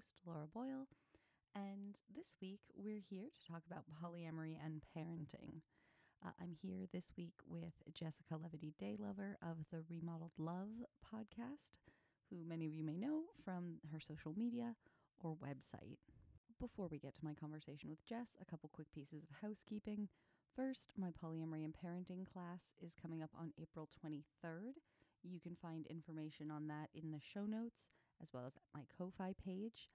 host, Laura Boyle, and this week we're here to talk about polyamory and parenting. Uh, I'm here this week with Jessica Levity Daylover of the Remodeled Love podcast, who many of you may know from her social media or website. Before we get to my conversation with Jess, a couple quick pieces of housekeeping. First, my polyamory and parenting class is coming up on April 23rd. You can find information on that in the show notes as well as my Ko-Fi page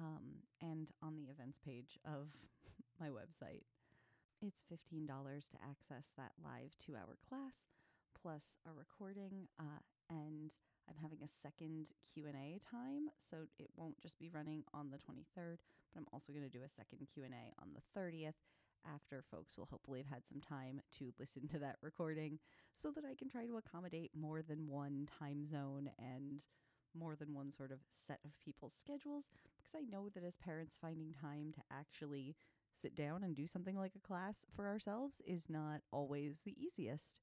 um, and on the events page of my website. It's $15 to access that live two-hour class plus a recording uh, and I'm having a second Q&A time, so it won't just be running on the 23rd, but I'm also going to do a second Q&A on the 30th after folks will hopefully have had some time to listen to that recording so that I can try to accommodate more than one time zone and more than one sort of set of people's schedules because I know that as parents finding time to actually sit down and do something like a class for ourselves is not always the easiest.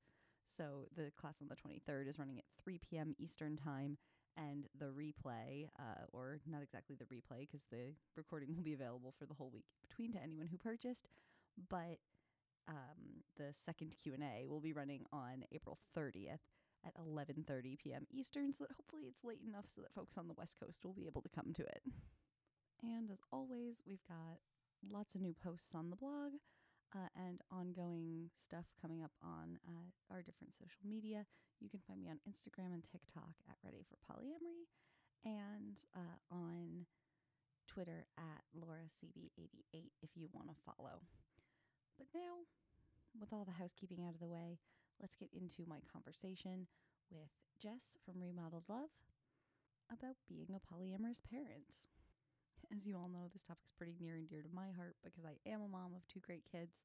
So the class on the 23rd is running at 3 p.m. Eastern Time, and the replay, uh, or not exactly the replay, because the recording will be available for the whole week between to anyone who purchased, but um, the second Q&A will be running on April 30th at 11:30 p.m. Eastern so that hopefully it's late enough so that folks on the West Coast will be able to come to it. And as always, we've got lots of new posts on the blog uh, and ongoing stuff coming up on uh, our different social media. You can find me on Instagram and TikTok at Ready for Polyamory and uh, on Twitter at LauraCB88 if you want to follow. But now, with all the housekeeping out of the way, let's get into my conversation with Jess from Remodeled Love about being a polyamorous parent. As you all know, this topic's pretty near and dear to my heart because I am a mom of two great kids.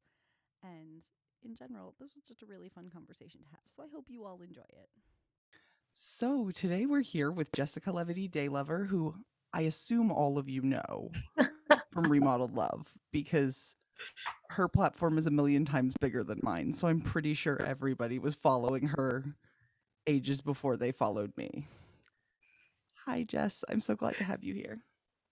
And in general, this was just a really fun conversation to have. So I hope you all enjoy it. So today we're here with Jessica Levity Daylover, who I assume all of you know from Remodeled Love because her platform is a million times bigger than mine. So I'm pretty sure everybody was following her ages before they followed me. Hi, Jess. I'm so glad to have you here.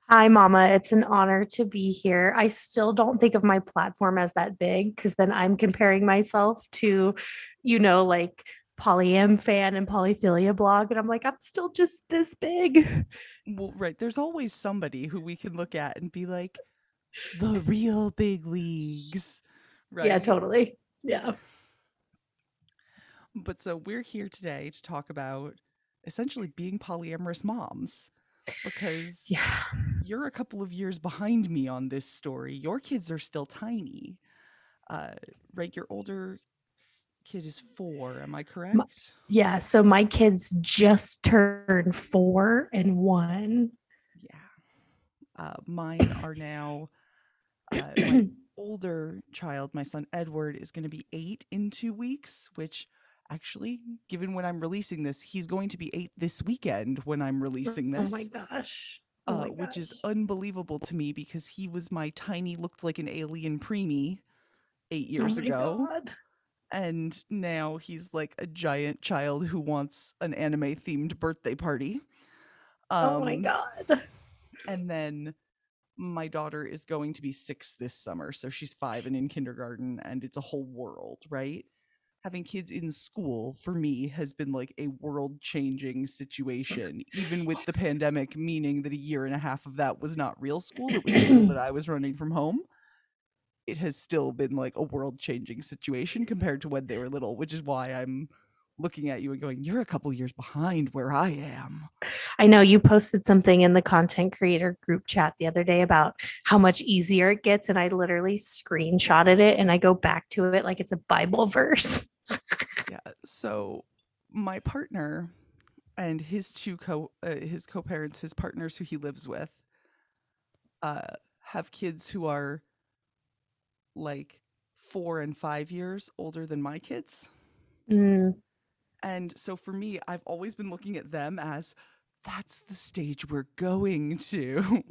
Hi, Mama. It's an honor to be here. I still don't think of my platform as that big because then I'm comparing myself to, you know, like polyam fan and polyphilia blog. And I'm like, I'm still just this big. Well, right. There's always somebody who we can look at and be like, the real big leagues. Right. Yeah, totally. Yeah. But so we're here today to talk about essentially being polyamorous moms because yeah. you're a couple of years behind me on this story. Your kids are still tiny. Uh, right? Your older kid is four. Am I correct? My, yeah. So my kids just turned four and one. Yeah. Uh, mine are now, uh, my older child, my son Edward, is going to be eight in two weeks, which actually, given when I'm releasing this, he's going to be eight this weekend when I'm releasing this. Oh my gosh. Oh uh, which is unbelievable to me because he was my tiny, looked like an alien preemie eight years oh ago. God. And now he's like a giant child who wants an anime themed birthday party. Um, oh my um, God. And then my daughter is going to be six this summer. So she's five and in kindergarten, and it's a whole world, right? having kids in school for me has been like a world changing situation, even with the pandemic, meaning that a year and a half of that was not real school. It was school that I was running from home. It has still been like a world changing situation compared to when they were little, which is why I'm looking at you and going, You're a couple years behind where I am. I know you posted something in the content creator group chat the other day about how much easier it gets. And I literally screenshotted it and I go back to it like it's a Bible verse yeah. So my partner and his two co uh, his co-parents, his partners who he lives with, uh, have kids who are like four and five years older than my kids. Mm. And so for me, I've always been looking at them as that's the stage we're going to.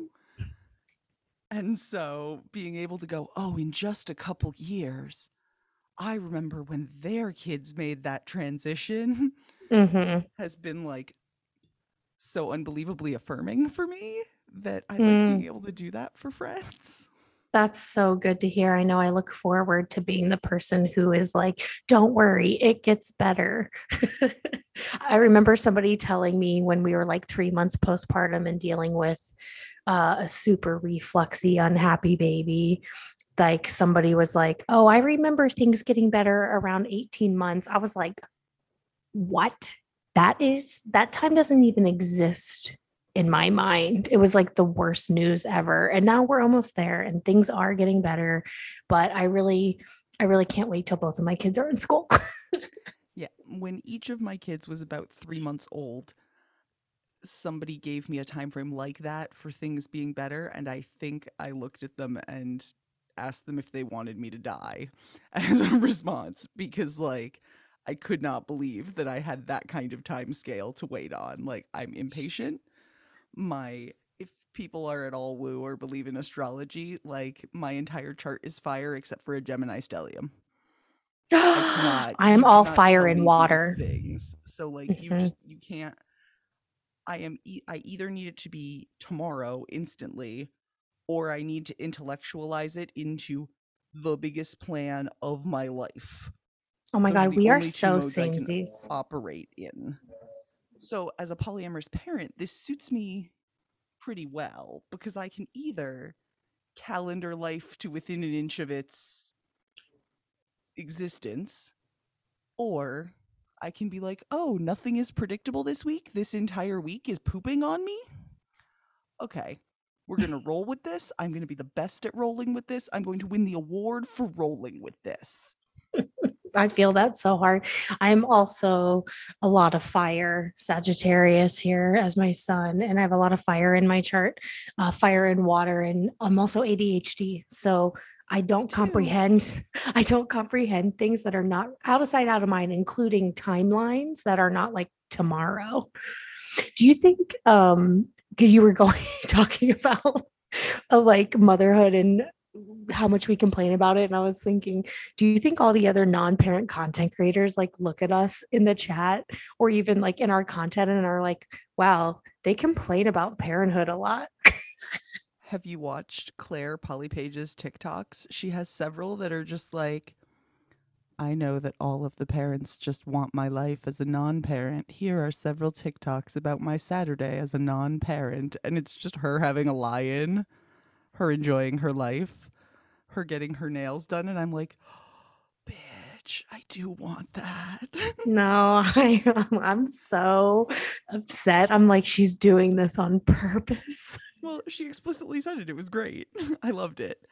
and so being able to go, oh, in just a couple years, I remember when their kids made that transition mm-hmm. has been like so unbelievably affirming for me that I like Mm. being able to do that for friends. That's so good to hear. I know I look forward to being the person who is like, don't worry, it gets better. I remember somebody telling me when we were like three months postpartum and dealing with uh, a super refluxy, unhappy baby. Like somebody was like, Oh, I remember things getting better around 18 months. I was like, What? That is, that time doesn't even exist in my mind. It was like the worst news ever. And now we're almost there and things are getting better. But I really, I really can't wait till both of my kids are in school. Yeah, when each of my kids was about three months old, somebody gave me a time frame like that for things being better, and I think I looked at them and asked them if they wanted me to die as a response because like I could not believe that I had that kind of time scale to wait on. Like I'm impatient. My if people are at all woo or believe in astrology, like my entire chart is fire except for a Gemini stellium. I. I'm all fire and water. things. So like you Mhm. just you can't. I am. E- I either need it to be tomorrow instantly, or I need to intellectualize it into the biggest plan of my life. Oh my Those God, the we are so samesies. Operate in. So as a polyamorous parent, this suits me pretty well because I can either calendar life to within an inch of its existence, or I can be like, oh, nothing is predictable this week. This entire week is pooping on me. Okay, we're going to roll with this. I'm going to be the best at rolling with this. I'm going to win the award for rolling with this. I feel that so hard. I'm also a lot of fire Sagittarius here as my son, and I have a lot of fire in my chart, uh, fire and water, and I'm also ADHD. So I don't comprehend. I don't comprehend things that are not out of sight, out of mind, including timelines that are not like tomorrow. Do you think? Um, because you were going talking about uh, like motherhood and how much we complain about it, and I was thinking do you think all the other non-parent content creators like look at us in the chat or even like in our content and are like wow they complain about parenthood a lot Have you watched Claire Polypage's TikToks? She has several that are just like, I know that all of the parents just want my life as a non parent. Here are several TikToks about my Saturday as a non parent. And it's just her having a lie in, her enjoying her life, her getting her nails done. And I'm like, bitch, I do want that. no I, i'm so upset i'm like she's doing this on purpose Well, she explicitly said it. It was great. I loved it.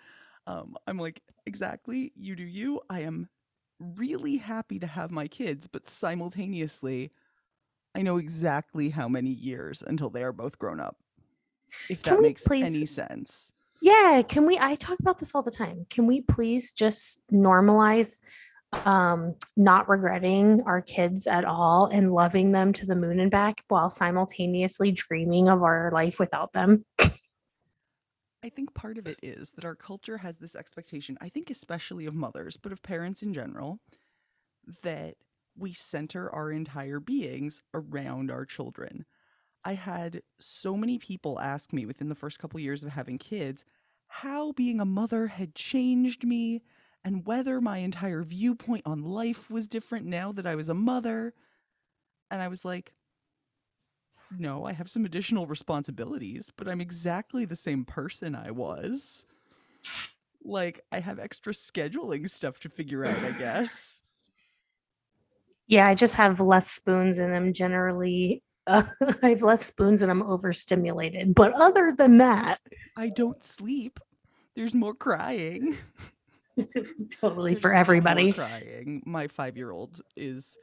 Um, I'm like, exactly, you do you. I am really happy to have my kids, but simultaneously, I know exactly how many years until they are both grown up. If Can that makes please- any sense. Yeah can we i talk about this all the time can we please just normalize um not regretting our kids at all and loving them to the moon and back while simultaneously dreaming of our life without them I think part of it is that our culture has this expectation, I think especially of mothers, but of parents in general, that we center our entire beings around our children. I had so many people ask me within the first couple years of having kids how being a mother had changed me and whether my entire viewpoint on life was different now that I was a mother. And I was like, no, I have some additional responsibilities, but I'm exactly the same person I was. Like, I have extra scheduling stuff to figure out, I guess. Yeah, I just have less spoons and I'm generally uh, I have less spoons and I'm overstimulated. But other than that, I don't sleep. There's more crying. totally There's for everybody. crying. My five year old is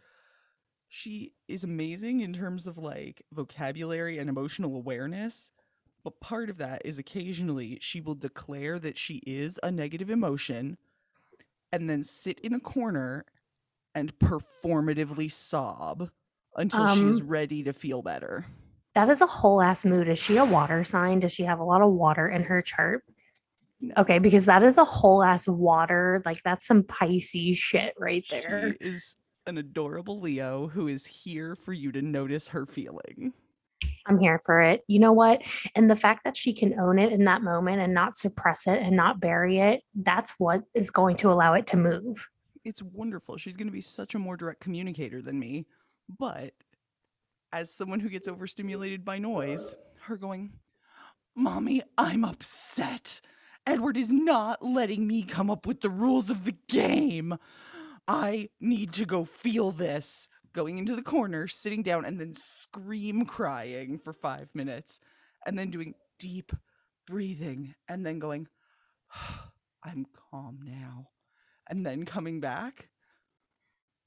she is amazing in terms of like vocabulary and emotional awareness. But part of that is occasionally she will declare that she is a negative emotion and then sit in a corner and performatively sob until she's Um, ready to feel better. That is a whole ass mood. Is she a water sign? Does she have a lot of water in her chart? No. Okay, because that is a whole ass water. Like that's some Pisces shit right there. She is an adorable Leo who is here for you to notice her feeling. I'm here for it. You know what? And the fact that she can own it in that moment and not suppress it and not bury it, that's what is going to allow it to move. It's wonderful. She's going to be such a more direct communicator than me. But as someone who gets overstimulated by noise, her going, Mommy, I'm upset. Edward is not letting me come up with the rules of the game. I need to go feel this. Going into the corner, sitting down, and then scream crying for five minutes, and then doing deep breathing, and then going, I'm calm now. And then coming back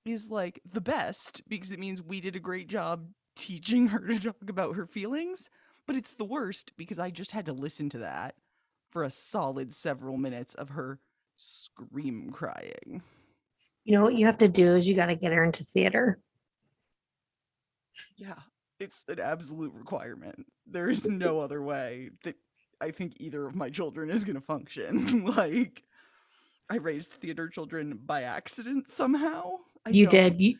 is like the best because it means we did a great job teaching her to talk about her feelings. But it's the worst because I just had to listen to that for a solid several minutes of her scream crying. You know what you have to do is you got to get her into theater. Yeah, it's an absolute requirement. There is no other way that I think either of my children is going to function. like, I raised theater children by accident somehow. I you don't- did. You,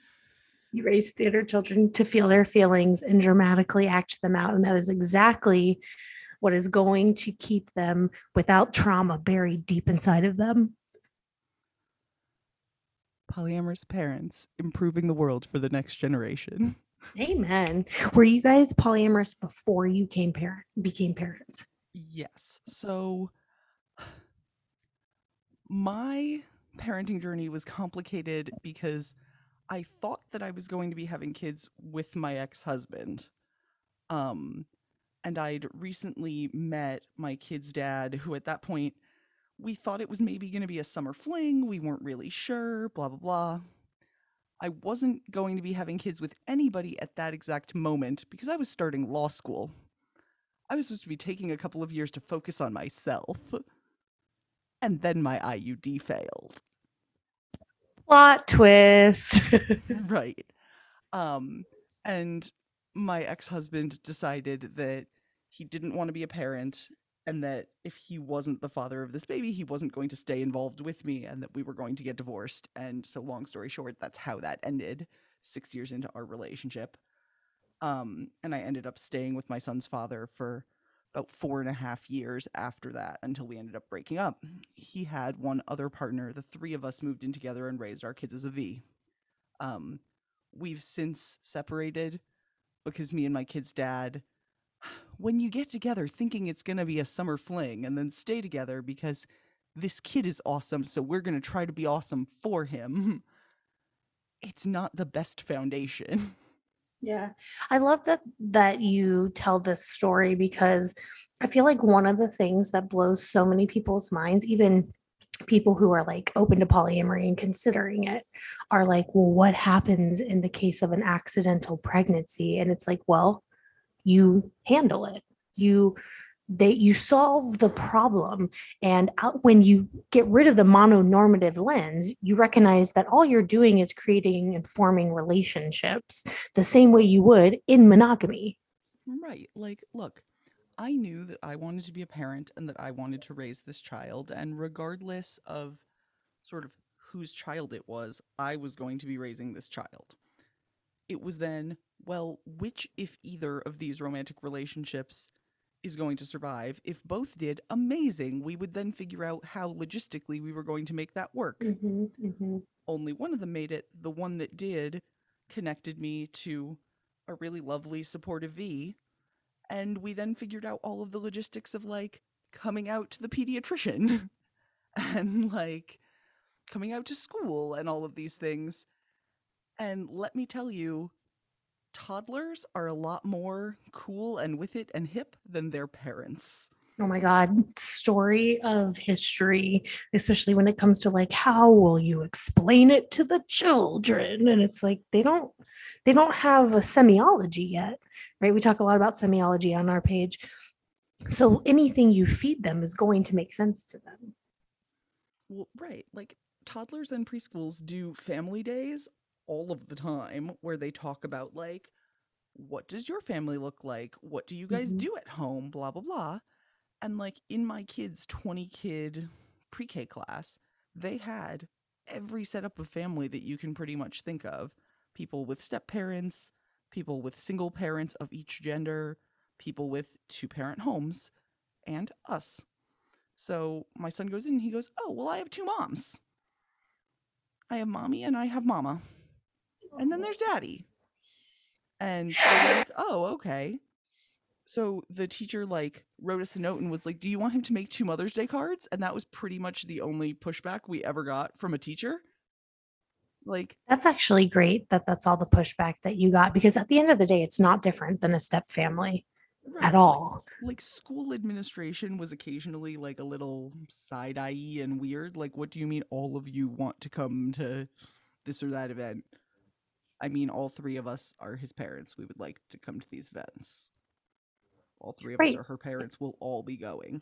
you raise theater children to feel their feelings and dramatically act them out. And that is exactly what is going to keep them without trauma buried deep inside of them. Polyamorous parents improving the world for the next generation. Amen. Were you guys polyamorous before you came parent became parents? Yes. So my parenting journey was complicated because I thought that I was going to be having kids with my ex-husband. Um and I'd recently met my kid's dad who at that point we thought it was maybe going to be a summer fling, we weren't really sure, blah blah blah. I wasn't going to be having kids with anybody at that exact moment because I was starting law school. I was supposed to be taking a couple of years to focus on myself. And then my IUD failed. Plot twist. right. Um and my ex-husband decided that he didn't want to be a parent and that if he wasn't the father of this baby, he wasn't going to stay involved with me and that we were going to get divorced. And so long story short, that's how that ended 6 years into our relationship. Um and I ended up staying with my son's father for about four and a half years after that until we ended up breaking up. He had one other partner. The three of us moved in together and raised our kids as a V. Um, we've since separated because me and my kid's dad, when you get together thinking it's going to be a summer fling and then stay together because this kid is awesome, so we're going to try to be awesome for him, it's not the best foundation. Yeah. I love that that you tell this story because I feel like one of the things that blows so many people's minds, even people who are like open to polyamory and considering it, are like, well, what happens in the case of an accidental pregnancy? And it's like, well, you handle it. You they you solve the problem and out, when you get rid of the mononormative lens you recognize that all you're doing is creating and forming relationships the same way you would in monogamy. Right. Like, look, I knew that I wanted to be a parent and that I wanted to raise this child. And regardless of sort of whose child it was, I was going to be raising this child. It was then, well, which, if either of these romantic relationships is going to survive? If both did, amazing. We would then figure out how logistically we were going to make that work mm-hmm, mm-hmm. only one of them made it. The one that did connected me to a really lovely, supportive V. And we then figured out all of the logistics of like coming out to the pediatrician and like coming out to school and all of these things. And let me tell you, toddlers are a lot more cool and with it and hip than their parents. Oh my God, story of history, especially when it comes to like, how will you explain it to the children? And it's like they don't they don't have a semiology yet, right? We talk a lot about semiology on our page. So anything you feed them is going to make sense to them. Well, right. Like toddlers and preschools do family days all of the time where they talk about like what does your family look like? What do you guys Mhm. do at home? blah blah blah. And like in my kids 20 kid pre-K class, they had every setup of family that you can pretty much think of. People with step parents, people with single parents of each gender, people with two parent homes and us. So my son goes in and he goes, Oh, well, I have two moms. I have mommy and I have mama. And then there's daddy. And like, Oh, okay. So the teacher like wrote us a note and was like, Do you want him to make two Mother's Day cards? And that was pretty much the only pushback we ever got from a teacher. Like, That's actually great that that's all the pushback that you got because at the end of the day, it's not different than a step family right, at like- all. like school administration was occasionally like a little side eye and weird. Like, what do you mean all of you want to come to this or that event? I mean, all three of us are his parents. We would like to come to these events. All three of Right. us are her parents. We'll all be going.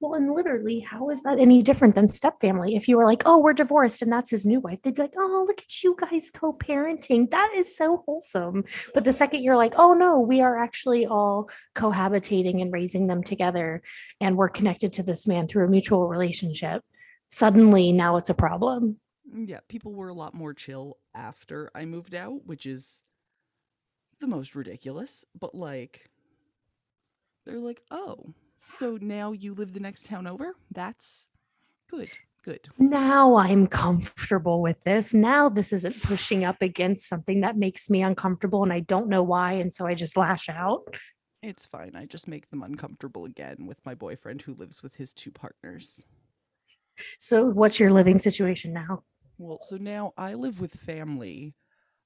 Well, and literally, how is that any different than step family? If you were like, oh, we're divorced and that's his new wife, they'd be like, oh, look at you guys co parenting. That is so wholesome. But the second you're like, oh, no, we are actually all cohabitating and raising them together and we're connected to this man through a mutual relationship, suddenly now it's a problem. Mm, Yeah, people were a lot more chill after I moved out, which is the most ridiculous. But like, they're like, oh, so now you live the next town over? That's good. Good. Now I'm comfortable with this. Now this isn't pushing up against something that makes me uncomfortable and I don't know why. And so I just lash out. It's fine. I just make them uncomfortable again with my boyfriend who lives with his two partners. So, what's your living situation now? Well, so now I live with family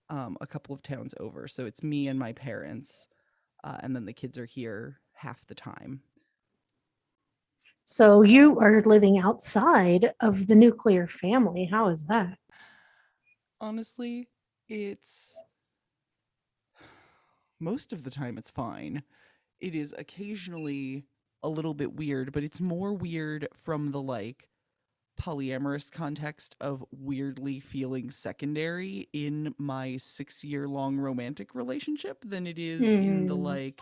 um, a couple of towns over. So it's me and my parents. Uh, and then the kids are here half the time. So you are living outside of the nuclear family. How is that? Honestly, it's most of the time it's fine. It is occasionally a little bit weird, but it's more weird from the like polyamorous context of weirdly feeling secondary in my six year long romantic relationship than it is in the Hmm. like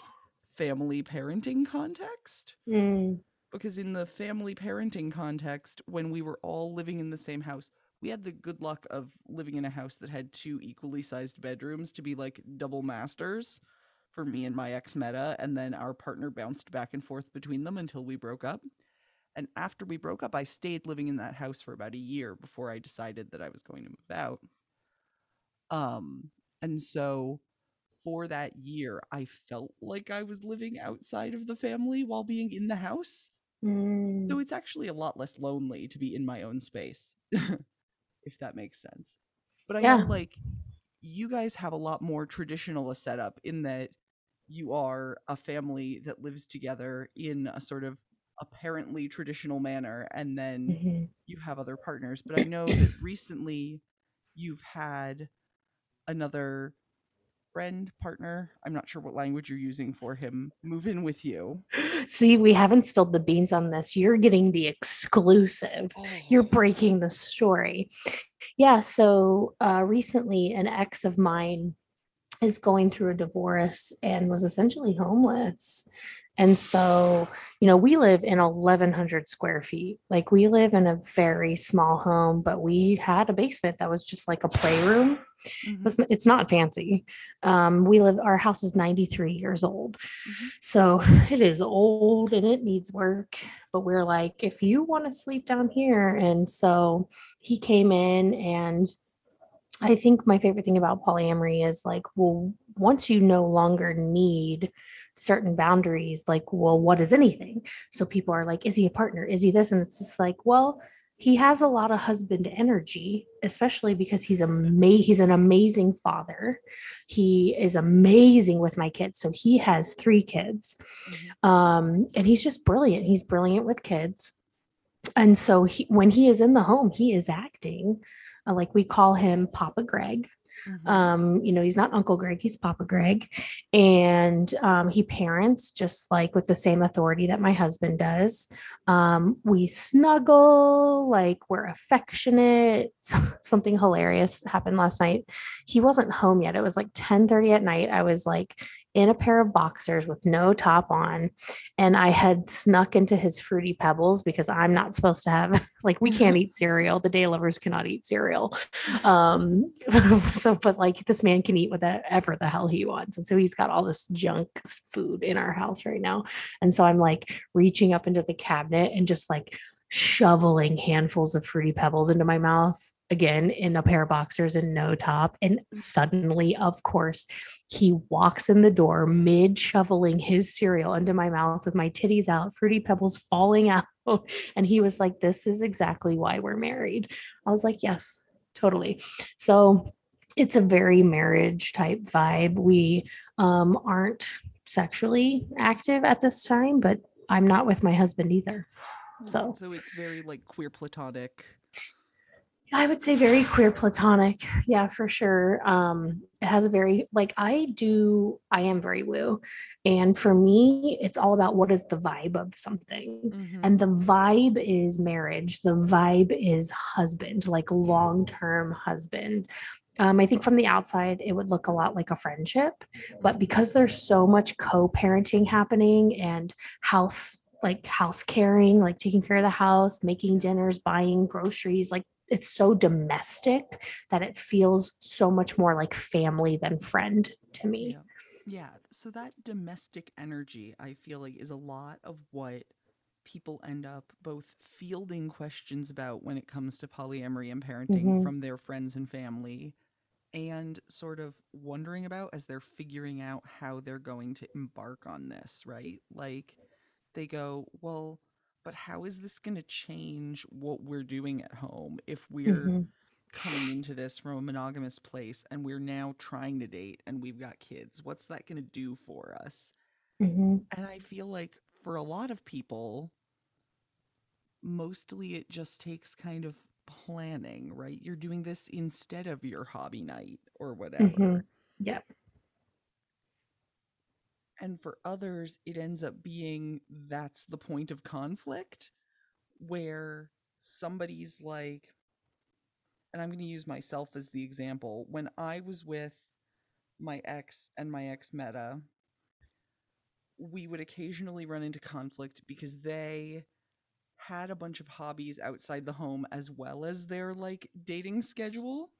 family parenting context. Mm, Because in the family parenting context, when we were all living in the same house, we had the good luck of living in a house that had two equally sized bedrooms to be like double masters for me and my ex Meta, and then our partner bounced back and forth between them until we broke up. And after we broke up, I stayed living in that house for about a year before I decided that I was going to move out. Um, and so for that year, I felt like I was living outside of the family while being in the house. mm. So it's actually a lot less lonely to be in my own space, if that makes sense. But I Yeah. know, like, you guys have a lot more traditional a setup in that you are a family that lives together in a sort of apparently traditional manner, and then Mhm. you have other partners. But I know that recently you've had another friend, partner, I'm not sure what language you're using for him, move in with you. See, we haven't spilled the beans on this. You're getting the exclusive. You're Oh. breaking the story. Yeah. So uh, recently, an ex of mine is going through a divorce and was essentially homeless. And so, you know, we live in 1,100 square feet. Like we live in a very small home, but we had a basement that was just like a playroom. It Mhm. was It's not fancy. Um, we live, our house is 93 years old. Mhm. So it is old and it needs work. But we're like, if you want to sleep down here. And so he came in and I think my favorite thing about polyamory is like, well, once you no longer need certain boundaries, like, well, what is anything? So people are like, is he a partner? Is he this? And it's just like, well, he has a lot of husband energy, especially because he's a ma- he's an amazing father. He is amazing with my kids. So he has three kids. Mhm. Um, and he's just brilliant. He's brilliant with kids. And so he, when he is in the home, he is acting uh, like we call him Papa Greg. Mhm. Um, you know, he's not Uncle Greg, he's Papa Greg. And um, he parents just like with the same authority that my husband does. Um, we snuggle, like we're affectionate. Something hilarious happened last night. He wasn't home yet. It was like 10 30 at night. I was like in a pair of boxers with no top on. And I had snuck into his fruity pebbles because I'm not supposed to have, like, we can't eat cereal. The Daylovers cannot eat cereal. Um, so, but like, this man can eat whatever the hell he wants. And so he's got all this junk food in our house right now. And so I'm like reaching up into the cabinet and just like shoveling handfuls of fruity pebbles into my mouth again in a pair of boxers and no top. And suddenly, of course, he walks in the door mid shoveling his cereal into my mouth with my titties out, fruity pebbles falling out. And he was like, This is exactly why we're married. I was like, Yes, totally. So it's a very marriage type vibe. We um, aren't sexually active at this time, but I'm not with my husband either. So So it's very like queer platonic. I would say very queer platonic. Yeah, for sure. Um, it has a very like I do, I am very woo. And for me, it's all about what is the vibe of something. Mhm. And the vibe is marriage. The vibe is husband, like long-term husband. Um, I think from the outside, it would look a lot like a friendship, but because there's so much co-parenting happening and house like house caring, like taking care of the house, making dinners, buying groceries, like it's so domestic that it feels so much more like family than friend to me. Yeah. Yeah. So that domestic energy, I feel like, is a lot of what people end up both fielding questions about when it comes to polyamory and parenting Mhm. from their friends and family and sort of wondering about as they're figuring out how they're going to embark on this, right? Like they go, well, but how is this going to change what we're doing at home if we're Mhm. coming into this from a monogamous place and we're now trying to date and we've got kids. What's that going to do for us? Mhm. And I feel like for a lot of people, mostly it just takes kind of planning, right? You're doing this instead of your hobby night or whatever. Mhm. Yep. And for others, it ends up being that's the point of conflict where somebody's like, and I'm going to use myself as the example. When I was with my ex and my ex meta, we would occasionally run into conflict because they had a bunch of hobbies outside the home as well as their like dating schedule.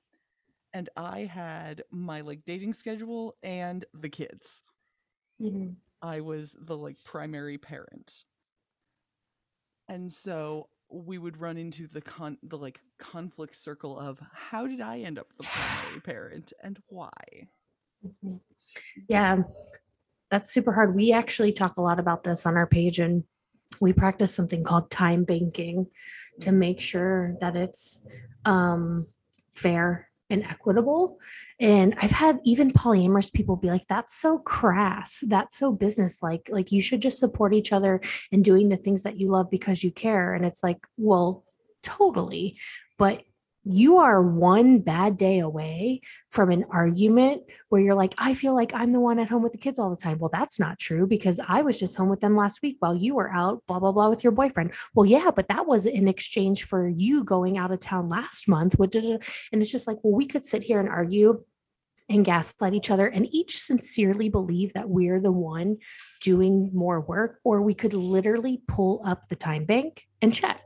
And I had my like dating schedule and the kids. Mhm. I was the like primary parent. And so we would run into the con the like conflict circle of how did I end up the primary parent and why? Mhm. Yeah, that's super hard. We actually talk a lot about this on our page, and we practice something called time banking to make sure that it's um, fair and equitable. And I've had even polyamorous people be like, that's so crass. That's so businesslike. Like, you should just support each other in doing the things that you love because you care. And it's like, well, totally. But you are one bad day away from an argument where you're like, I feel like I'm the one at home with the kids all the time. Well, that's not true because I was just home with them last week while you were out, blah, blah, blah, with your boyfriend. Well, yeah, but that was in exchange for you going out of town last month. And it's just like, well, we could sit here and argue and gaslight each other and each sincerely believe that we're the one doing more work, or we could literally pull up the time bank and check.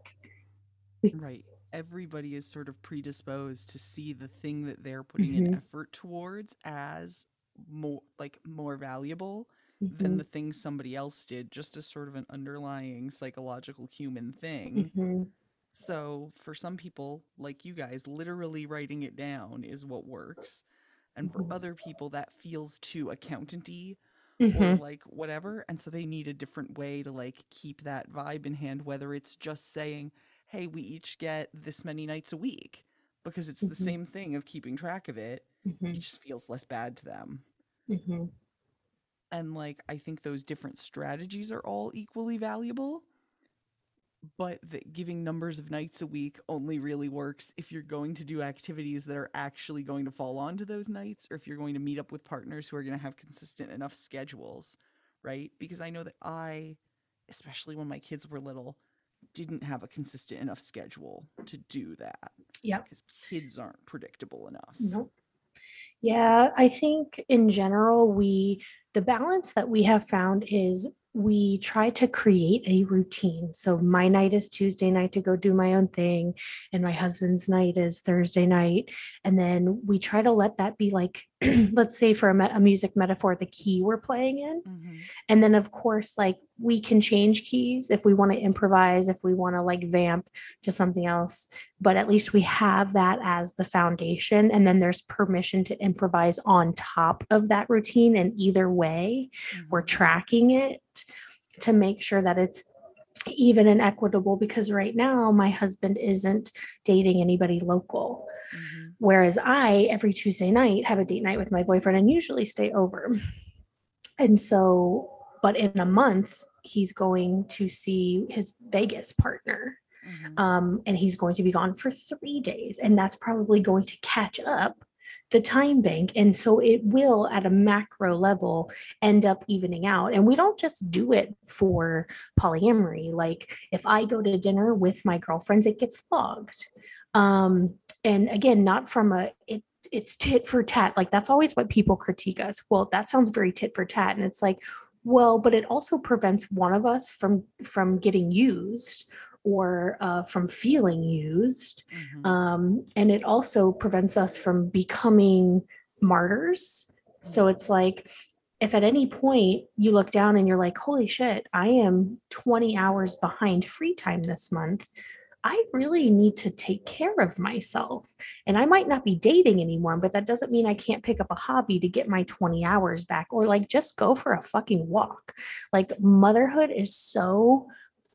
Right. Everybody is sort of predisposed to see the thing that they're putting Mhm. in effort towards as more like more valuable than Mhm, the thing somebody else did, just as sort of an underlying psychological human thing. mhm, So for some people, like you guys, literally writing it down is what works. And for Mhm. other people, that feels too accountanty or mhm, like whatever. And so they need a different way to like keep that vibe in hand, whether it's just saying, hey, we each get this many nights a week because it's the Mhm. same thing of keeping track of it. It mhm, just feels less bad to them. mhm. And like, I think those different strategies are all equally valuable. But that giving numbers of nights a week only really works if you're going to do activities that are actually going to fall onto those nights, or if you're going to meet up with partners who are going to have consistent enough schedules, right? Because I know that I, especially when my kids were little, didn't have a consistent enough schedule to do that. Yeah. Because kids aren't predictable enough. Nope. Yeah, I think in general, we, the balance that we have found is we try to create a routine. So my night is Tuesday night to go do my own thing, and my husband's night is Thursday night. And then we try to let that be like, let's say for a, me- a music metaphor, the key we're playing in. Mhm. And then, of course, like we can change keys if we want to improvise, if we want to like vamp to something else. But at least we have that as the foundation. And then there's permission to improvise on top of that routine. And either way, we're Mhm. tracking it to make sure that it's even and equitable. Because right now, my husband isn't dating anybody local. Mhm. Whereas I, every Tuesday night, have a date night with my boyfriend and usually stay over. And so, but in a month, he's going to see his Vegas partner. Mhm. Um, and he's going to be gone for three days. And that's probably going to catch up the time bank. And so it will, at a macro level, end up evening out. And we don't just do it for polyamory. Like if I go to dinner with my girlfriends, it gets logged. Um, and again, not from a, it, it's tit for tat. Like that's always what people critique us. Well, that sounds very tit for tat. And it's like, well, but it also prevents one of us from from getting used or uh, from feeling used Mhm. um, and it also prevents us from becoming martyrs. So it's like if at any point you look down and you're like holy shit i am 20 hours behind free time this month. I really need to take care of myself and i might not be dating anymore but that doesn't mean i can't pick up a hobby to get my 20 hours back or like just go for a fucking walk. Like motherhood is so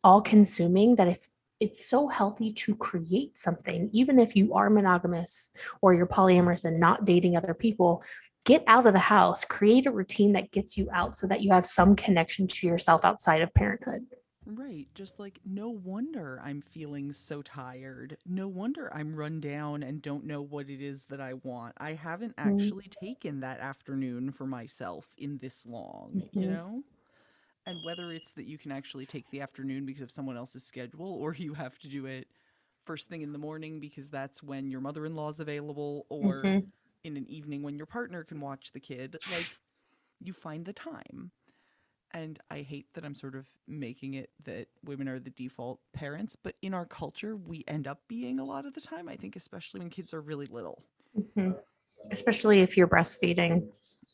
all consuming that if it's so healthy to create something, even if you are monogamous or you're polyamorous and not dating other people. Get out of the house, create a routine that gets you out so that you have some connection to yourself outside of parenthood. Right. Just like, no wonder I'm feeling so tired. No wonder I'm run down and don't know what it is that I want. I haven't Mm. actually taken that afternoon for myself in this long, you Mhm. know? And whether it's that you can actually take the afternoon because of someone else's schedule or you have to do it first thing in the morning because that's when your mother in law is available or Mhm. in an evening when your partner can watch the kid, like, you find the time. And I hate that I'm sort of making it that women are the default parents, but in our culture, we end up being a lot of the time, I think, especially when kids are really little. Mhm. Especially if you're breastfeeding.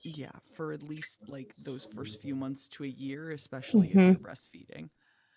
Yeah, for at least like those first few months to a year, especially if Mhm. you're breastfeeding.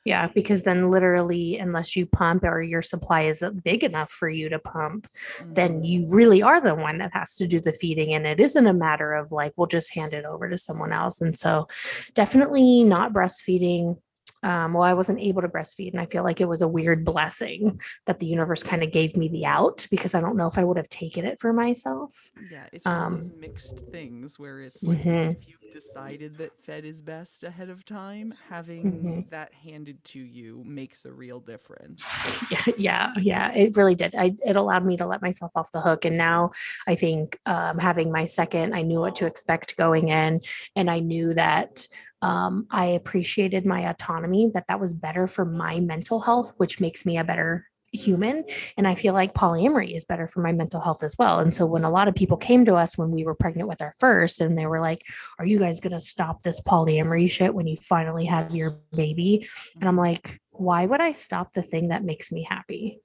Yeah, because then literally, unless you pump or your supply is big enough for you to pump, then Mhm. you really are the one that has to do the feeding. And it isn't a matter of like, we'll just hand it over to someone else. And so, definitely not breastfeeding. Um, well, I wasn't able to breastfeed, and I feel like it was a weird blessing that the universe kind of gave me the out because I don't know if I would have taken it for myself. Yeah, it's one of those Um, mixed things where it's like mhm. if you've decided that fed is best ahead of time, having Mhm. that handed to you makes a real difference. yeah yeah yeah it really did I, it allowed me to let myself off the hook and now i think um, having my second i knew what to expect going in and i knew that um, i appreciated my autonomy that that was better for my mental health which makes me a better human and i feel like polyamory is better for my mental health as well and so when a lot of people came to us when we were pregnant with our first and they were like are you guys going to stop this polyamory shit when you finally have your baby and I'm like, why would I stop the thing that makes me happy?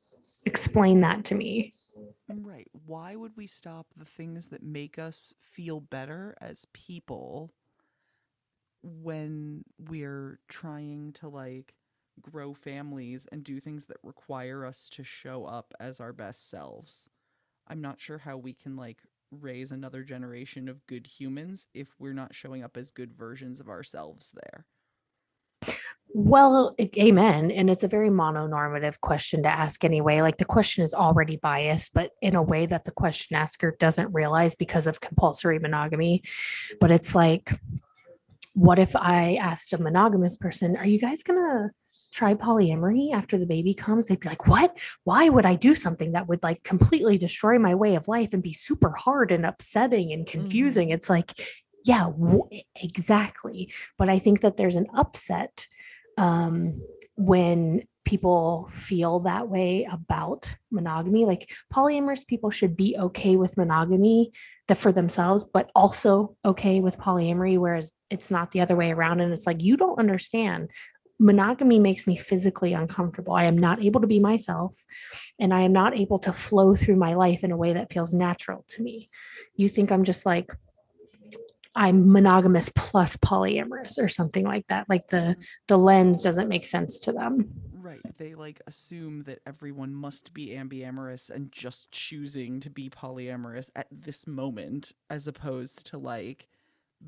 Explain that to me. Right. Why would we stop the things that make us feel better as people when we're trying to like grow families and do things that require us to show up as our best selves? I'm not sure how we can like raise another generation of good humans if we're not showing up as good versions of ourselves there. Well, amen. And it's a very mononormative question to ask anyway. Like the question is already biased, but in a way that the question asker doesn't realize because of compulsory monogamy. But it's like, what if I asked a monogamous person, are you guys going to try polyamory after the baby comes? They'd be like, what? Why would I do something that would like completely destroy my way of life and be super hard and upsetting and confusing? It's like, yeah, w- exactly. But I think that there's an upset um, when people feel that way about monogamy. Like polyamorous people should be okay with monogamy that for themselves, but also okay with polyamory, whereas it's not the other way around. And it's like, you don't understand. Monogamy makes me physically uncomfortable. I am not able to be myself, and I am not able to flow through my life in a way that feels natural to me. You think I'm just like, I'm monogamous plus polyamorous or something like that. Like the the lens doesn't make sense to them. Right. They like assume that everyone must be ambiamorous and just choosing to be polyamorous at this moment, as opposed to like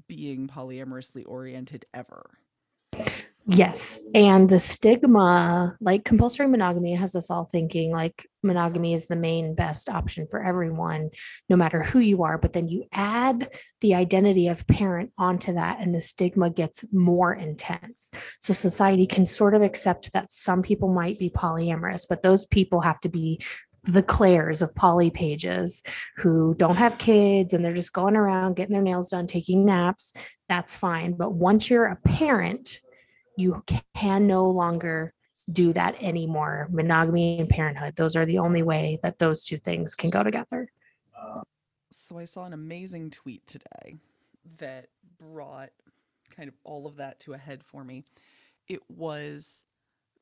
being polyamorously oriented ever. Yes. And the stigma, like compulsory monogamy, has us all thinking like monogamy is the main best option for everyone, no matter who you are. But then you add the identity of parent onto that, and the stigma gets more intense. So society can sort of accept that some people might be polyamorous, but those people have to be the Claires of poly pages who don't have kids and they're just going around getting their nails done, taking naps. That's fine. But once you're a parent, you can no longer do that anymore. Monogamy and parenthood, those are the only way that those two things can go together. So I saw an amazing tweet today that brought kind of all of that to a head for me. It was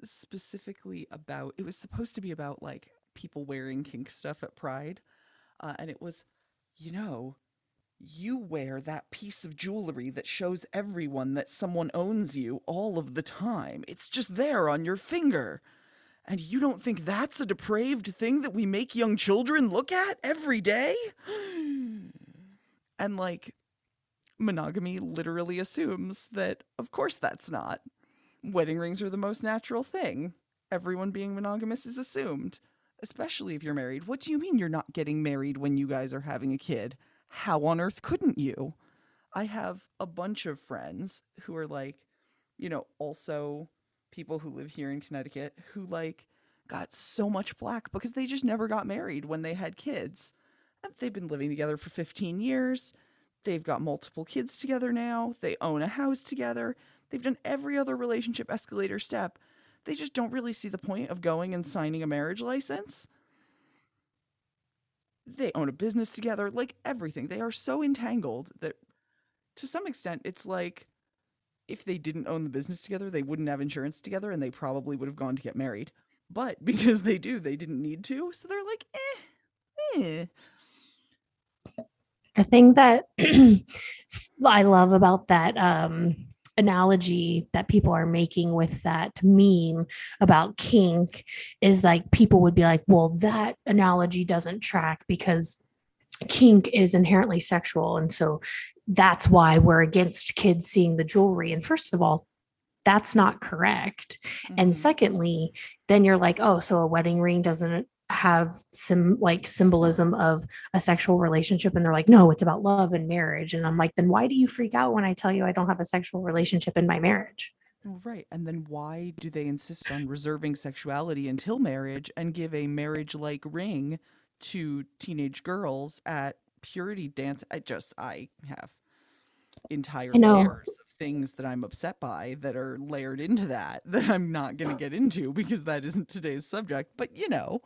specifically about, it was supposed to be about like people wearing kink stuff at Pride. Uh, and it was, you know, you wear that piece of jewelry that shows everyone that someone owns you all of the time. It's just there on your finger. And you don't think that's a depraved thing that we make young children look at every day? and like, monogamy literally assumes that, of course, that's not. Wedding rings are the most natural thing. Everyone being monogamous is assumed, especially if you're married. What do you mean you're not getting married when you guys are having a kid? How on earth couldn't you? I have a bunch of friends who are like, you know, also people who live here in Connecticut who like got so much flack because they just never got married when they had kids. And they've been living together for 15 years. They've got multiple kids together now. They own a house together. They've done every other relationship escalator step. They just don't really see the point of going and signing a marriage license they own a business together, like everything. They are so entangled that to some extent it's like if they didn't own the business together, they wouldn't have insurance together and they probably would have gone to get married. But because they do, they didn't need to. So they're like, eh, eh. The thing that I love about that um, analogy that people are making with that meme about kink is like people would be like, well, that analogy doesn't track because kink is inherently sexual. And so that's why we're against kids seeing the jewelry. And first of all, that's not correct. Mm-hmm. And secondly, then you're like, oh, so a wedding ring doesn't have some like symbolism of a sexual relationship and they're like no it's about love and marriage. And i'm like then why do you freak out when i tell you i don't have a sexual relationship in my marriage? Right and then why do they insist on reserving sexuality until marriage and give a marriage like ring to teenage girls at purity dance? I just i have entire layers of things that i'm upset by that are layered into that that i'm not going to get into because that isn't today's subject but you know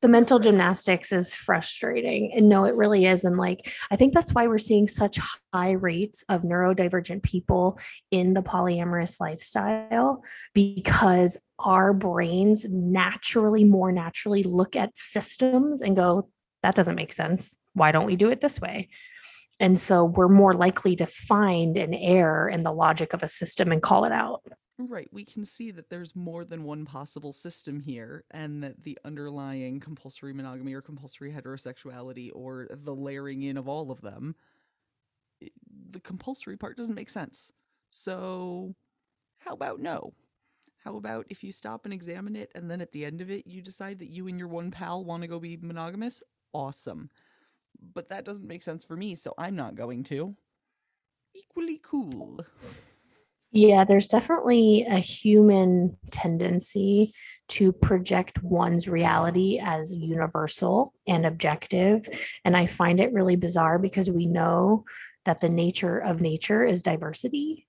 the mental gymnastics is frustrating and no it really is and like i think that's why we're seeing such high rates of neurodivergent people in the polyamorous lifestyle because our brains naturally more naturally look at systems and go that doesn't make sense. Why don't we do it this way? And so we're more likely to find an error in the logic of a system and call it out Right. We can see that there's more than one possible system here, and that the underlying compulsory monogamy or compulsory heterosexuality or the layering in of all of them, the compulsory part doesn't make sense. So, how about no? How about if you stop and examine it, and then at the end of it, you decide that you and your one pal want to go be monogamous? Awesome. But that doesn't make sense for me, so I'm not going to. Equally cool. Yeah, there's definitely a human tendency to project one's reality as universal and objective. And I find it really bizarre because we know that the nature of nature is diversity.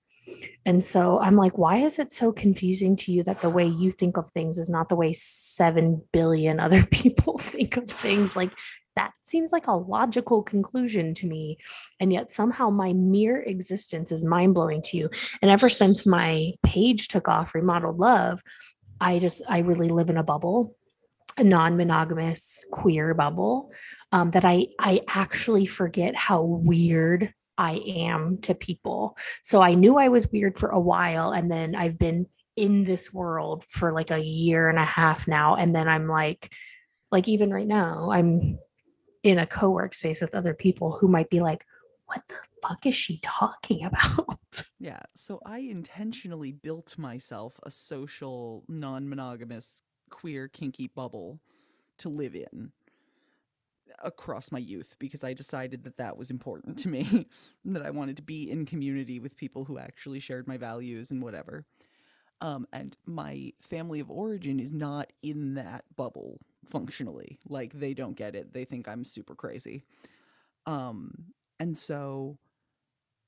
And so I'm like, why is it so confusing to you that the way you think of things is not the way 7 billion other people think of things? Like, that seems like a logical conclusion to me. And yet somehow my mere existence is mind blowing to you. And ever since my page took off, Remodeled Love, I just, I really live in a bubble a non-monogamous queer bubble um, that I I actually forget how weird I am to people. So I knew I was weird for a while, and then I've been in this world for like a year and a half now, and then I'm like, like even right now, I'm in a co-work space with other people who might be like, what the fuck is she talking about? Yeah, so I intentionally built myself a social, non monogamous, queer, kinky bubble to live in across my youth because I decided that that was important to me, that I wanted to be in community with people who actually shared my values and whatever. Um, and my family of origin is not in that bubble functionally. Like they don't get it. They think I'm super crazy. Um, and so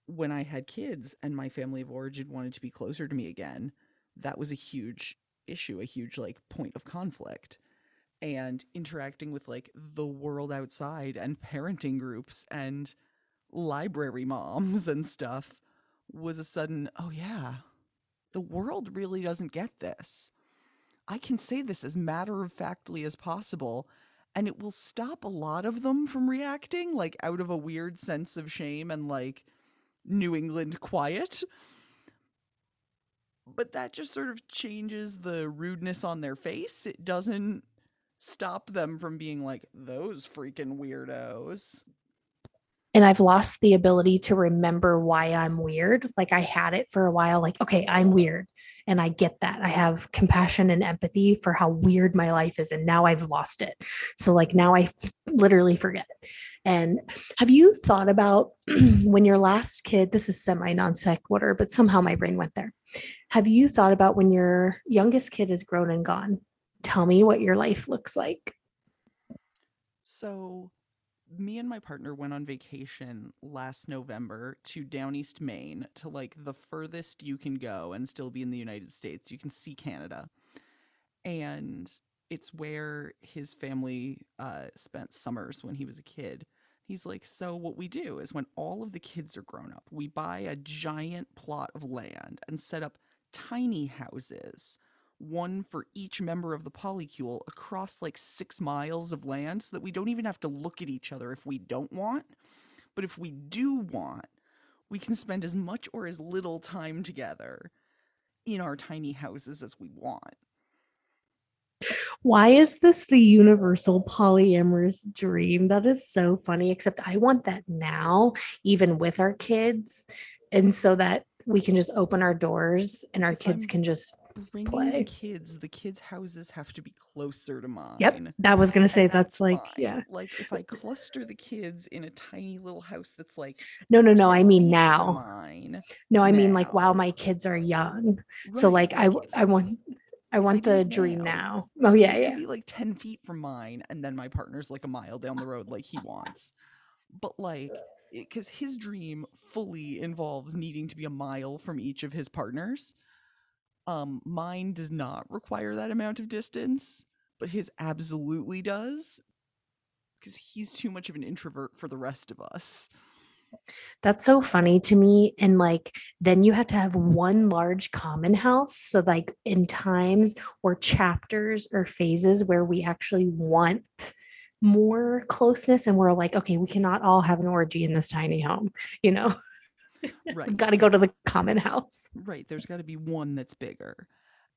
when I had kids and my family of origin wanted to be closer to me again, that was a huge issue, a huge like point of conflict. And interacting with like the world outside and parenting groups and library moms and stuff was a sudden, oh yeah, the world really doesn't get this. I can say this as matter of factly as possible, and it will stop a lot of them from reacting, like out of a weird sense of shame and like New England quiet. But that just sort of changes the rudeness on their face. It doesn't stop them from being like, those freaking weirdos and I've lost the ability to remember why I'm weird. Like I had it for a while, like, okay, I'm weird. And I get that. I have compassion and empathy for how weird my life is. And now I've lost it. So, like, now I f- literally forget it. And have you thought about when your last kid, this is semi non sequitur, but somehow my brain went there. Have you thought about when your youngest kid is grown and gone? Tell me what your life looks like. So, me and my partner went on vacation last November to down east Maine to like the furthest you can go and still be in the United States. You can see Canada. And it's where his family uh, spent summers when he was a kid. He's like, So, what we do is when all of the kids are grown up, we buy a giant plot of land and set up tiny houses one for each member of the polycule across like six miles of land so that we don't even have to look at each other if we don't want. But if we do want, we can spend as much or as little time together in our tiny houses as we want. Why is this the universal polyamorous dream? That is so funny, except I want that now, even with our kids. And so that we can just open our doors and our kids can just bringing play. the kids, the kids' houses have to be closer to mine. Yep. That was going to say and that's like, fine. yeah. Like if I cluster the kids in a tiny little house that's like No, no, no. I mean now. mine. No, I mean like while my kids are young. So like I I want I want the dream now, now. Oh yeah, it yeah. be like 10 feet from mine and then my partner's like a mile down the road like he wants. But like because his dream fully involves needing to be a mile from each of his partners. Um, mine does not require that amount of distance, but his absolutely does because he's too much of an introvert for the rest of us. That's so funny to me. And like, then you have to have one large common house. So, like, in times or chapters or phases where we actually want more closeness, and we're like, okay, we cannot all have an orgy in this tiny home, you know, Right. got to go to the common house. Right, there's got to be one that's bigger.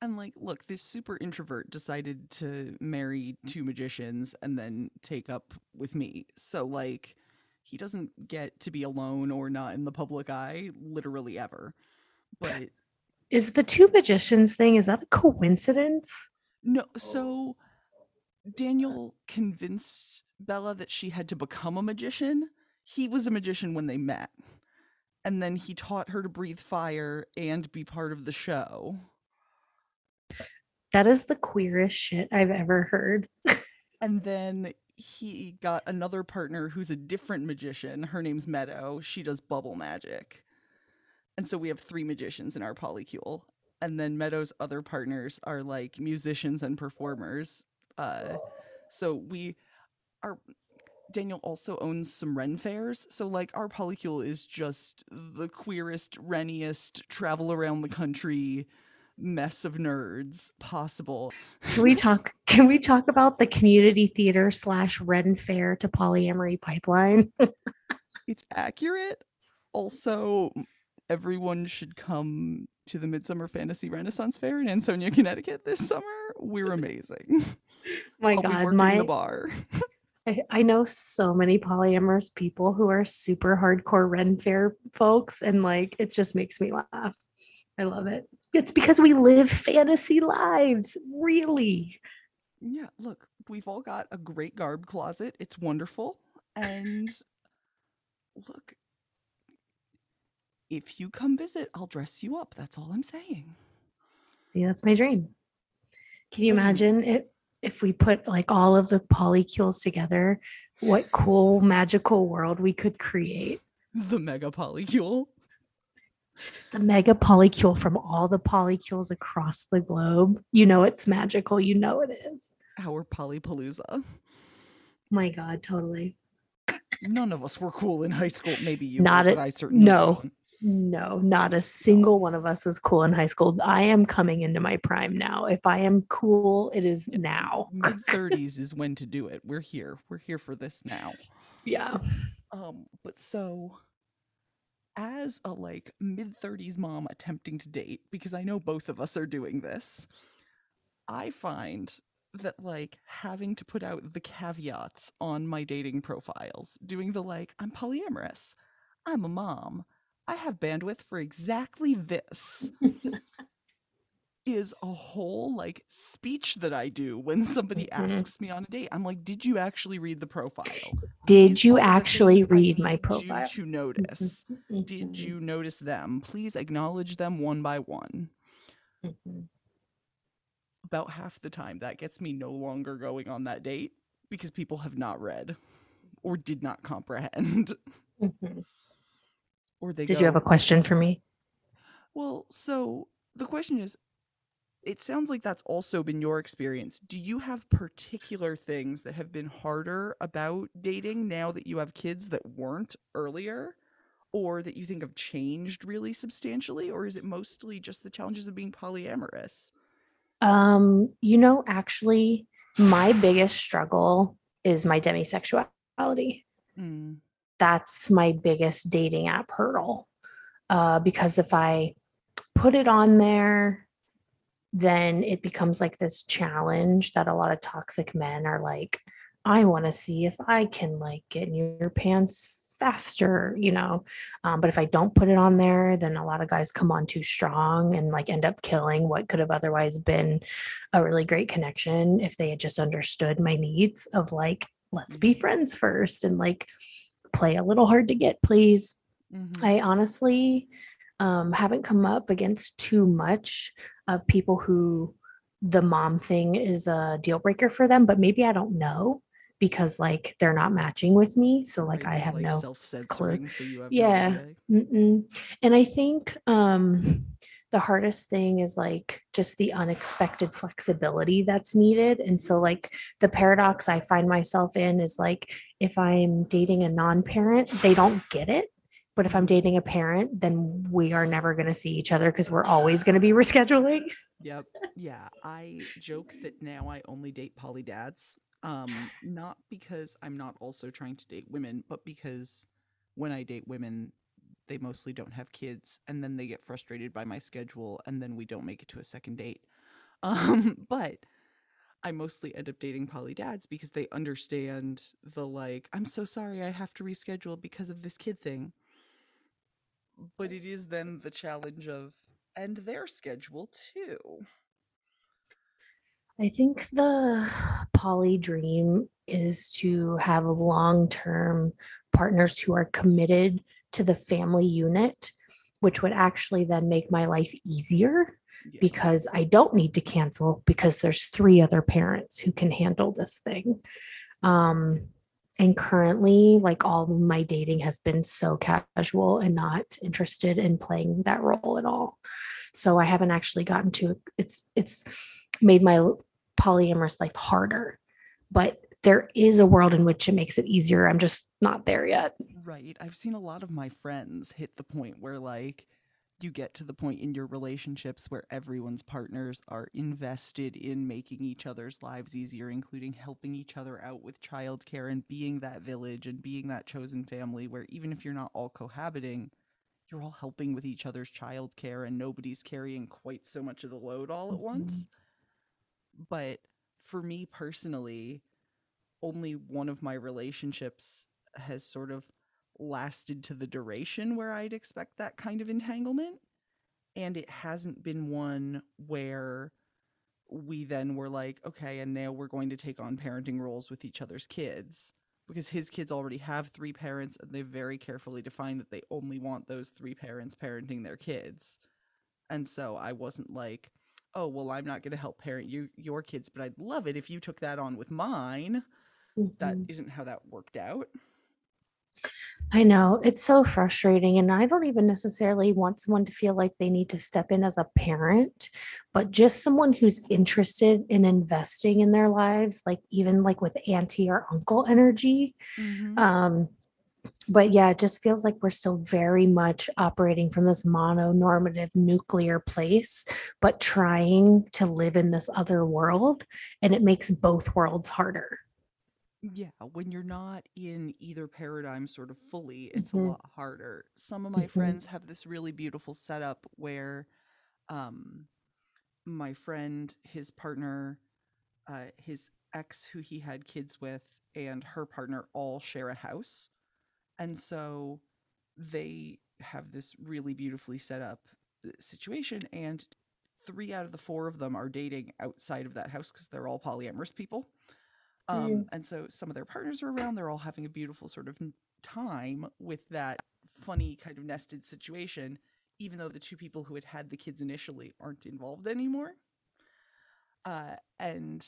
And like, look, this super introvert decided to marry two magicians and then take up with me. So like, he doesn't get to be alone or not in the public eye literally ever. But Is the two magicians thing, is that a coincidence? no, oh. so Daniel convinced Bella that she had to become a magician. He was a magician when they met. And then he taught her to breathe fire and be part of the show. That is the queerest shit I've ever heard. And then he got another partner who's a different magician. Her name's Meadow. She does bubble magic. And so we have three magicians in our polycule. And then Meadow's other partners are like musicians and performers. Uh, so we are. Daniel also owns some Ren fairs. So, like, our polycule is just the queerest, reniest, travel around the country mess of nerds possible. Can we talk? Can we talk about the community theater slash Ren Fair to polyamory pipeline? It's accurate. Also, everyone should come to the Midsummer Fantasy Renaissance Fair in Ansonia, Connecticut this summer. We're amazing. My I'll God, my the bar. I, I know so many polyamorous people who are super hardcore Ren Fair folks, and like it just makes me laugh. I love it. It's because we live fantasy lives, really. Yeah, look, we've all got a great garb closet. It's wonderful. And look, if you come visit, I'll dress you up. That's all I'm saying. See, that's my dream. Can you imagine it if we put like all of the polycules together? What cool magical world we could create. The mega polycule. The mega polycule from all the polycules across the globe. You know it's magical. You know it is. Our polypalooza. My God, totally. None of us were cool in high school. Maybe you Not were, a- but I certainly no. wasn't. No, not a single one of us was cool in high school. I am coming into my prime now. If I am cool, it is now. Mid thirties is when to do it. We're here. We're here for this now. Yeah. Um, but so as a like mid 30s mom attempting to date, because I know both of us are doing this, I find that like having to put out the caveats on my dating profiles, doing the like, I'm polyamorous, I'm a mom, I have bandwidth for exactly this. is a whole like speech that I do when somebody Mhm. asks me on a date. I'm like, did you actually read the profile? Did These you actually read my profile? You to notice. Did Mhm, you notice them? Please acknowledge them one by one. About half the time, that gets me no longer going on that date because people have not read or did not comprehend. Or they Did you have a question for me? Well, so the question is it sounds like that's also been your experience. Do you have particular things that have been harder about dating now that you have kids that weren't earlier? Or that you think have changed really substantially? Or is it mostly just the challenges of being polyamorous? Um, you know, actually, my biggest struggle is my demisexuality. Mm, That's my biggest dating app hurdle. Uh, because if I put it on there, then it becomes like this challenge that a lot of toxic men are like, I want to see if I can like get in your pants faster, you know. Um, but if I don't put it on there, then a lot of guys come on too strong and like end up killing what could have otherwise been a really great connection if they had just understood my needs of like, let's be friends first and like play a little hard to get, please. mhm. I honestly um, haven't come up against too much of people who the mom thing is a deal breaker for them, but maybe I don't know because like they're not matching with me. So like Right, I have no self-censoring, so you have Yeah. Mm-mm. And I think um, the hardest thing is like just the unexpected flexibility that's needed. And so, like, the paradox I find myself in is like, if I'm dating a non parent, they don't get it. But if I'm dating a parent, then we are never going to see each other because we're always going to be rescheduling. Yep. Yeah. I joke that now I only date poly dads. Um, not because I'm not also trying to date women, but because when I date women, they mostly don't have kids, and then they get frustrated by my schedule, and then we don't make it to a second date. Um, but I mostly end up dating poly dads because they understand the like, I'm so sorry I have to reschedule because of this kid thing. But it is then the challenge of and their schedule too. I think the poly dream is to have long term partners who are committed to the family unit, which would actually then make my life easier Yeah. because I don't need to cancel because there's three other parents who can handle this thing. Um, and currently like all my dating has been so casual and not interested in playing that role at all so i haven't actually gotten to it's it's made my polyamorous life harder but there is a world in which it makes it easier i'm just not there yet Right. I've seen a lot of my friends hit the point where, like, you get to the point in your relationships where everyone's partners are invested in making each other's lives easier, including helping each other out with childcare and being that village and being that chosen family where even if you're not all cohabiting, you're all helping with each other's childcare and nobody's carrying quite so much of the load all at mm-hmm. once. But for me personally, only one of my relationships has sort of lasted to the duration where I'd expect that kind of entanglement. And it hasn't been one where we then were like, okay, and now we're going to take on parenting roles with each other's kids. Because his kids already have three parents, and they've very carefully defined that they only want those three parents parenting their kids. And so I wasn't like, oh, well, I'm not going to help parent you your kids, but I'd love it if you took that on with mine. That Mhm. isn't how that worked out. I know it's so frustrating. And I don't even necessarily want someone to feel like they need to step in as a parent, but just someone who's interested in investing in their lives, like even like with auntie or uncle energy. Mhm. Um, but yeah, it just feels like we're still very much operating from this mononormative nuclear place, but trying to live in this other world. And it makes both worlds harder. Yeah, when you're not in either paradigm sort of fully, it's a Mhm. lot harder. Some of my Mhm. friends have this really beautiful setup where um my friend, his partner, uh his ex who he had kids with and her partner all share a house. And so they have this really beautifully set up uh, situation and three out of the four of them are dating outside of that house because they're all polyamorous people. Um, Mm. and so some of their partners are around. They're all having a beautiful sort of time with that funny kind of nested situation, even though the two people who had had the kids initially aren't involved anymore. Uh, and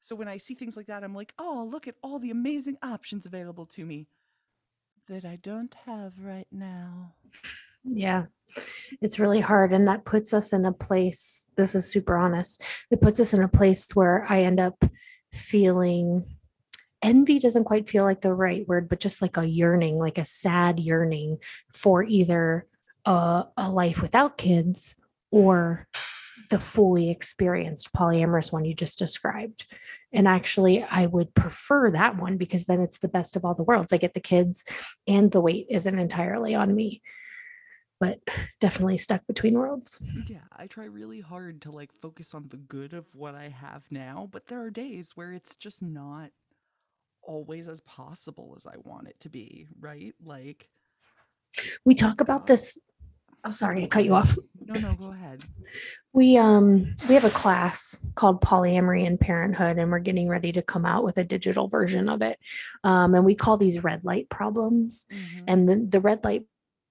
so when I see things like that, I'm like, oh, look at all the amazing options available to me that I don't have right now. Yeah, it's really hard. And that puts us in a place, this is super honest, it puts us in a place where I end up feeling envy doesn't quite feel like the right word, but just like a yearning, like a sad yearning for either a, a life without kids or the fully experienced polyamorous one you just described. And actually, I would prefer that one because then it's the best of all the worlds. I get the kids and the weight isn't entirely on me but definitely stuck between worlds. Yeah, I try really hard to like focus on the good of what I have now, but there are days where it's just not always as possible as I want it to be, right? Like, We talk about God. this. I'm sorry to cut you off. no, no, go ahead. We um we have a class called polyamory and parenthood, and we're getting ready to come out with a digital version of it. Um, and we call these red light problems. Mhm. And the, the red light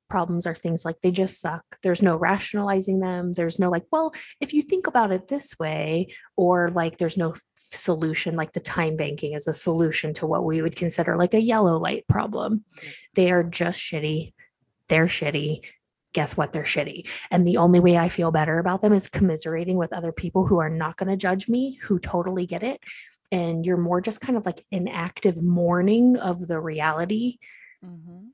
problems are things like they just suck. There's no rationalizing them. There's no like, well, if you think about it this way, or like there's no solution, like the time banking is a solution to what we would consider like a yellow light problem. They are just shitty. They're shitty. Guess what? They're shitty. And the only way I feel better about them is commiserating with other people who are not going to judge me, who totally get it. And you're more just kind of like an active mourning of the reality. Mhm.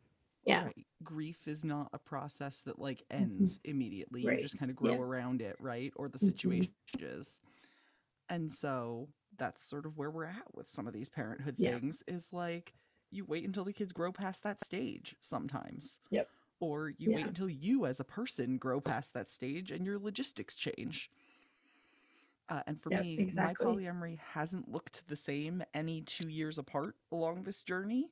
Yeah. Right. Grief is not a process that like ends immediately. You just kind of grow Yeah. around it, right? Or the Mhm. situation changes. And so that's sort of where we're at with some of these parenthood Yeah. things is like you wait until the kids grow past that stage sometimes. Yep. Or you wait until you as a person grow past that stage and your logistics change. Uh, and for Yep, me, exactly. my polyamory hasn't looked the same any two years apart along this journey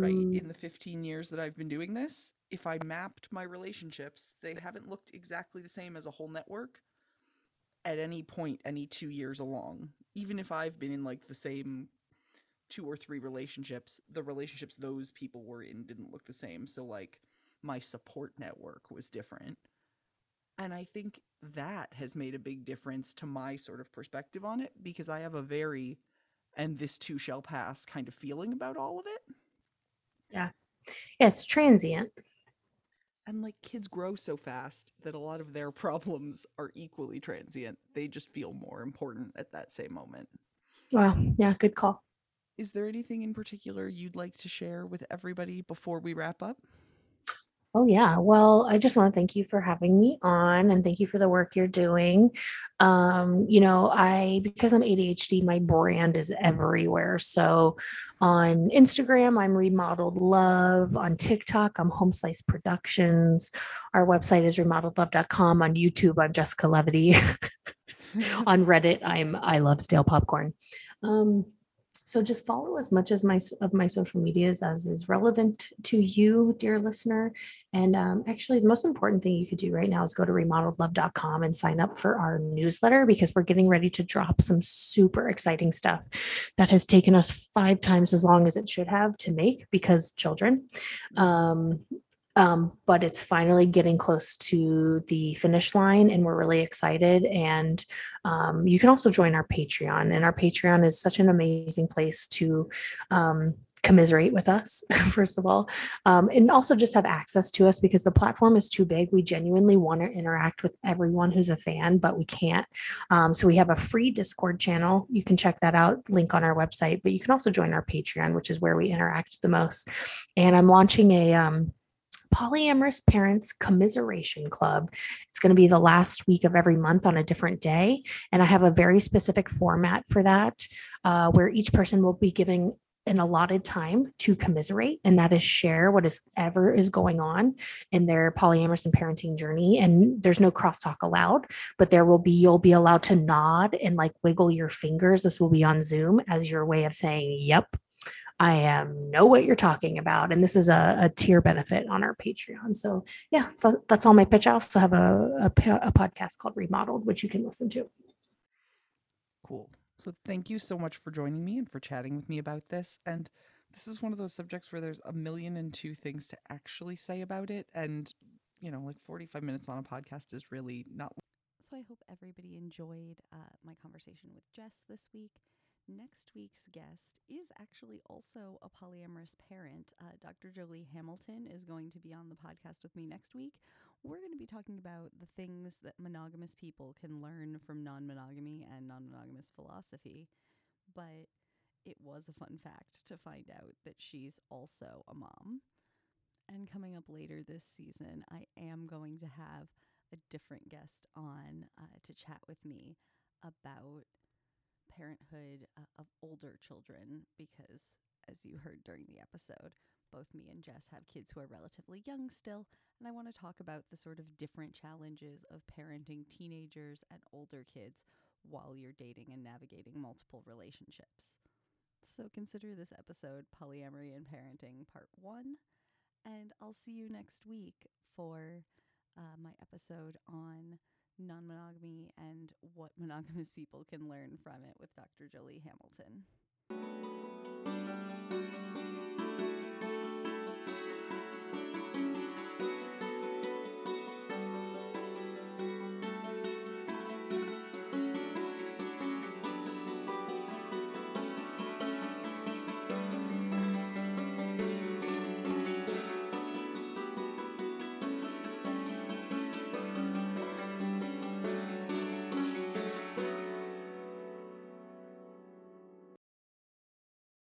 right Mm, in the 15 years that i've been doing this if i mapped my relationships they haven't looked exactly the same as a whole network at any point any two years along. Even if i've been in like the same two or three relationships the relationships those people were in didn't look the same so like my support network was different. And i think that has made a big difference to my sort of perspective on it because i have a very and this too shall pass kind of feeling about all of it. Yeah, it's transient. And like kids grow so fast that a lot of their problems are equally transient. They just feel more important at that same moment. Well, yeah, good call. Is there anything in particular you'd like to share with everybody before we wrap up? Oh, yeah. Well, I just want to thank you for having me on and thank you for the work you're doing. Um, you know, I, because I'm ADHD, my brand is everywhere. So on Instagram, I'm Remodeled Love. On TikTok, I'm Home Slice Productions. Our website is remodeledlove.com. On YouTube, I'm Jessica Levity. on Reddit, I'm I Love Stale Popcorn. Um, so just follow as much as my of my social medias as is relevant to you, dear listener. And um, actually, the most important thing you could do right now is go to remodeledlove.com and sign up for our newsletter because we're getting ready to drop some super exciting stuff that has taken us five times as long as it should have to make because children. Um, um, but it's finally getting close to the finish line and we're really excited. And um, you can also join our patreon and our patreon is such an amazing place to um, commiserate with us first of all um, and also just have access to us because the platform is too big. We genuinely want to interact with everyone who's a fan but we can't. Um, so we have a free discord channel. You can check that out link on our website but you can also join our patreon which is where we interact the most. And i'm launching a um, Polyamorous Parents Commiseration Club. It's going to be the last week of every month on a different day. And I have a very specific format for that uh, where each person will be giving an allotted time to commiserate and that is share what is ever is going on in their polyamorous and parenting journey and there's no crosstalk allowed but there will be you'll be allowed to nod and like wiggle your fingers this will be on zoom as your way of saying yep I am know what you're talking about. And this is a, a tier benefit on our Patreon. So, yeah, th- that's all my pitch. I also have a, a, a podcast called Remodeled, which you can listen to. Cool. So, thank you so much for joining me and for chatting with me about this. And this is one of those subjects where there's a million and two things to actually say about it. And, you know, like 45 minutes on a podcast is really not. So, I hope everybody enjoyed uh, my conversation with Jess this week. Next week's guest is actually also a polyamorous parent. Uh, Dr. Joli Hamilton is going to be on the podcast with me next week. We're going to be talking about the things that monogamous people can learn from non monogamy and non monogamous philosophy. But it was a fun fact to find out that she's also a mom. And coming up later this season, I am going to have a different guest on uh, to chat with me about parenthood uh, of older children because, as you heard during the episode, both me and Jess have kids who are relatively young still, and I want to talk about the sort of different challenges of parenting teenagers and older kids while you're dating and navigating multiple relationships. So consider this episode Polyamory and Parenting Part 1, and I'll see you next week for uh, my episode on non monogamy and what monogamous people can learn from it with Dr. Joli Hamilton.